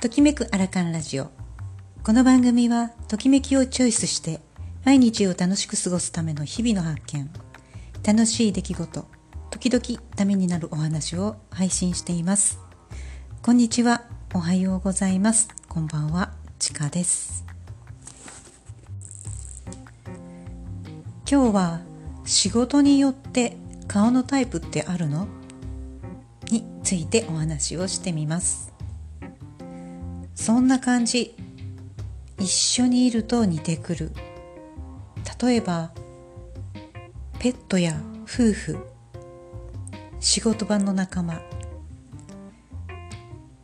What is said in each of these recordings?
ときめくアラカンラジオ。この番組はときめきをチョイスして毎日を楽しく過ごすための日々の発見。楽しい出来事時々ためになるお話を配信しています。こんにちはおはようございます。こんばんはちかです。今日は仕事によって顔のタイプってあるの？についてお話をしてみます。そんな感じ。一緒にいると似てくる。例えばペットや夫婦。仕事場の仲間。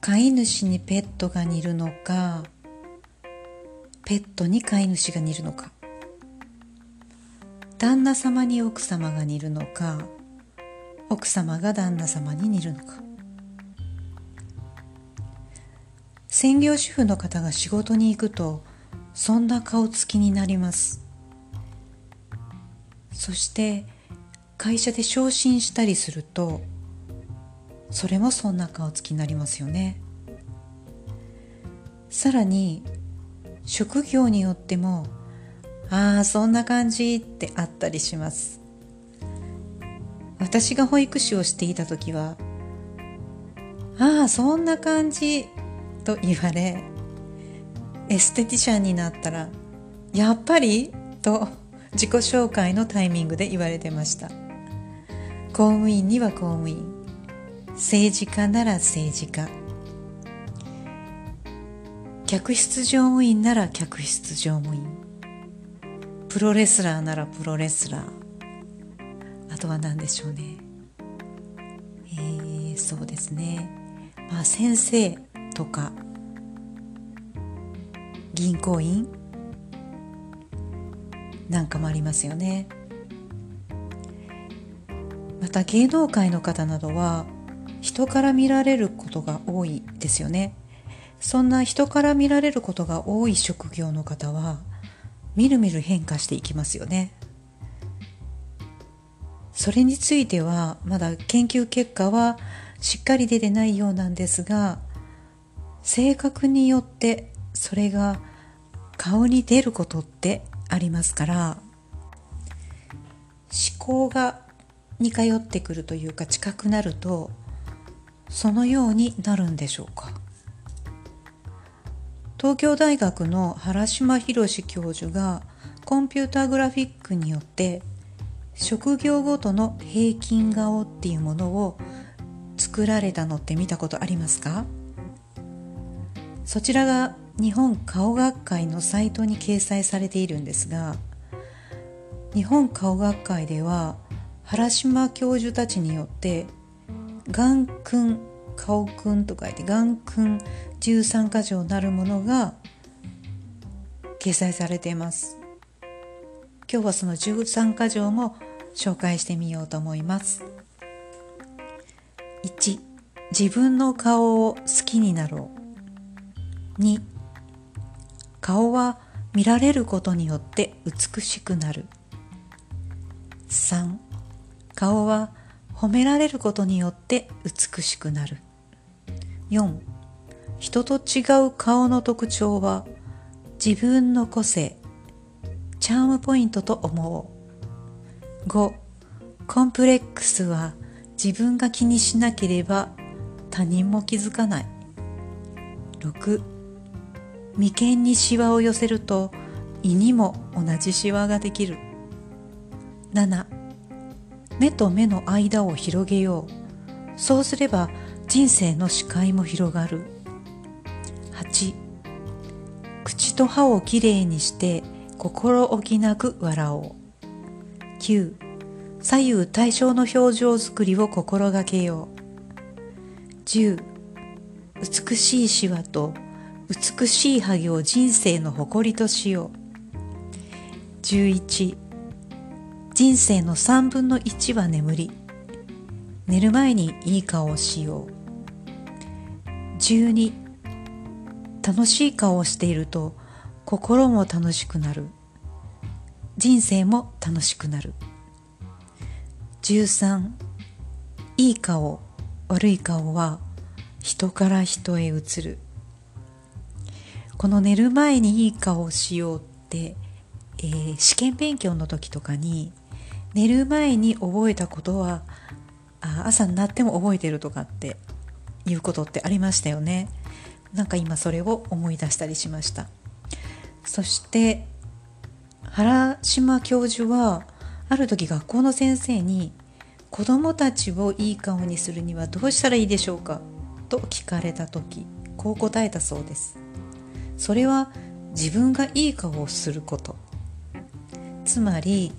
飼い主にペットが似るのかペットに飼い主が似るのか。旦那様に奥様が似るのか奥様が旦那様に似るのか。専業主婦の方が仕事に行くとそんな顔つきになります。そして会社で昇進したりするとそれもそんな顔つきになりますよね。さらに職業によってもああそんな感じってあったりします。私が保育士をしていた時はああそんな感じと言われエステティシャンになったらやっぱりと自己紹介のタイミングで言われてました。公務員には公務員。政治家なら政治家。客室乗務員なら客室乗務員。プロレスラーならプロレスラー。あとは何でしょうね。えー、そうですね。まあ先生。とか銀行員？なんかもありますよね。また芸能界の方などは人から見られることが多いですよね。そんな人から見られることが多い職業の方はみるみる変化していきますよね。それについてはまだ研究結果はしっかり出てないようなんですが性格によってそれが顔に出ることってありますから思考が似通ってくるというか近くなるとそのようになるんでしょうか。東京大学の原島博教授がコンピューターグラフィックによって職業ごとの平均顔っていうものを作られたのって見たことありますか？そちらが日本顔学会のサイトに掲載されているんですが日本顔学会では原島教授たちによって眼君顔君と書いて眼君13箇条なるものが掲載されています。今日はその13箇条も紹介してみようと思います。1自分の顔を好きになろう。2顔は見られることによって美しくなる。3顔は褒められることによって美しくなる。4人と違う顔の特徴は自分の個性チャームポイントと思う。5コンプレックスは自分が気にしなければ他人も気づかない。6眉間にシワを寄せると胃にも同じシワができる。7目と目の間を広げよう。そうすれば人生の視界も広がる。8口と歯をきれいにして心置きなく笑おう。9左右対称の表情づくりを心がけよう。10美しいシワと美しいハゲを人生の誇りとしよう。11人生の3分の1は眠り。寝る前にいい顔をしよう。12楽しい顔をしていると心も楽しくなる。人生も楽しくなる。13いい顔悪い顔は人から人へ移る。この寝る前にいい顔をしようって、えー、試験勉強の時とかに寝る前に覚えたことはあ朝になっても覚えてるとかっていうことってありましたよね。なんか今それを思い出したりしました。そして原島教授はある時学校の先生に子どもたちをいい顔にするにはどうしたらいいでしょうか？と聞かれた時こう答えたそうです。それは自分がいい顔をすること。つまり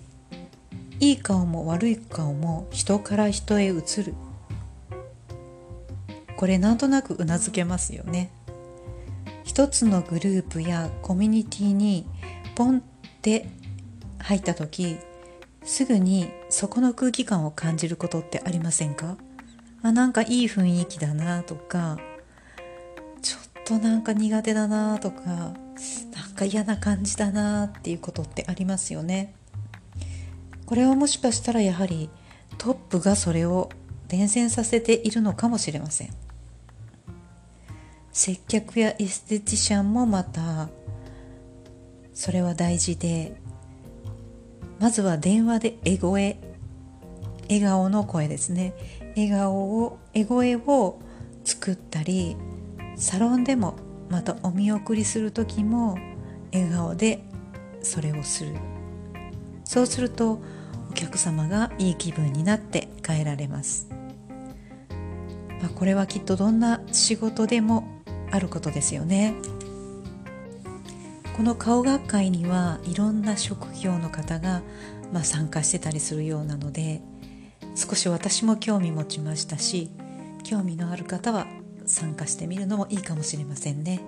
いい顔も悪い顔も人から人へ移る。これなんとなくうなずけますよね。一つのグループやコミュニティにポンって入った時すぐにそこの空気感を感じることってありませんか？あなんかいい雰囲気だなとかとなんか苦手だなとかなんか嫌な感じだなっていうことってありますよね。これはもしかしたらやはりトップがそれを伝染させているのかもしれません。接客やエステティシャンもまたそれは大事でまずは電話でエ声笑顔の声ですね。笑顔をエ声を作ったりサロンでもまたお見送りする時も笑顔でそれをする。そうするとお客様がいい気分になって帰られます、まあ、これはきっとどんな仕事でもあることですよね。この顔学会にはいろんな職業の方が、まあ、参加してたりするようなので少し私も興味持ちましたし興味のある方は参加してみるのもいいかもしれませんね。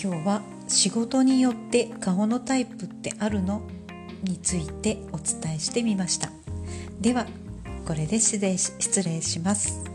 今日は仕事によって顔のタイプってあるの？についてお伝えしてみました。ではこれで失礼します。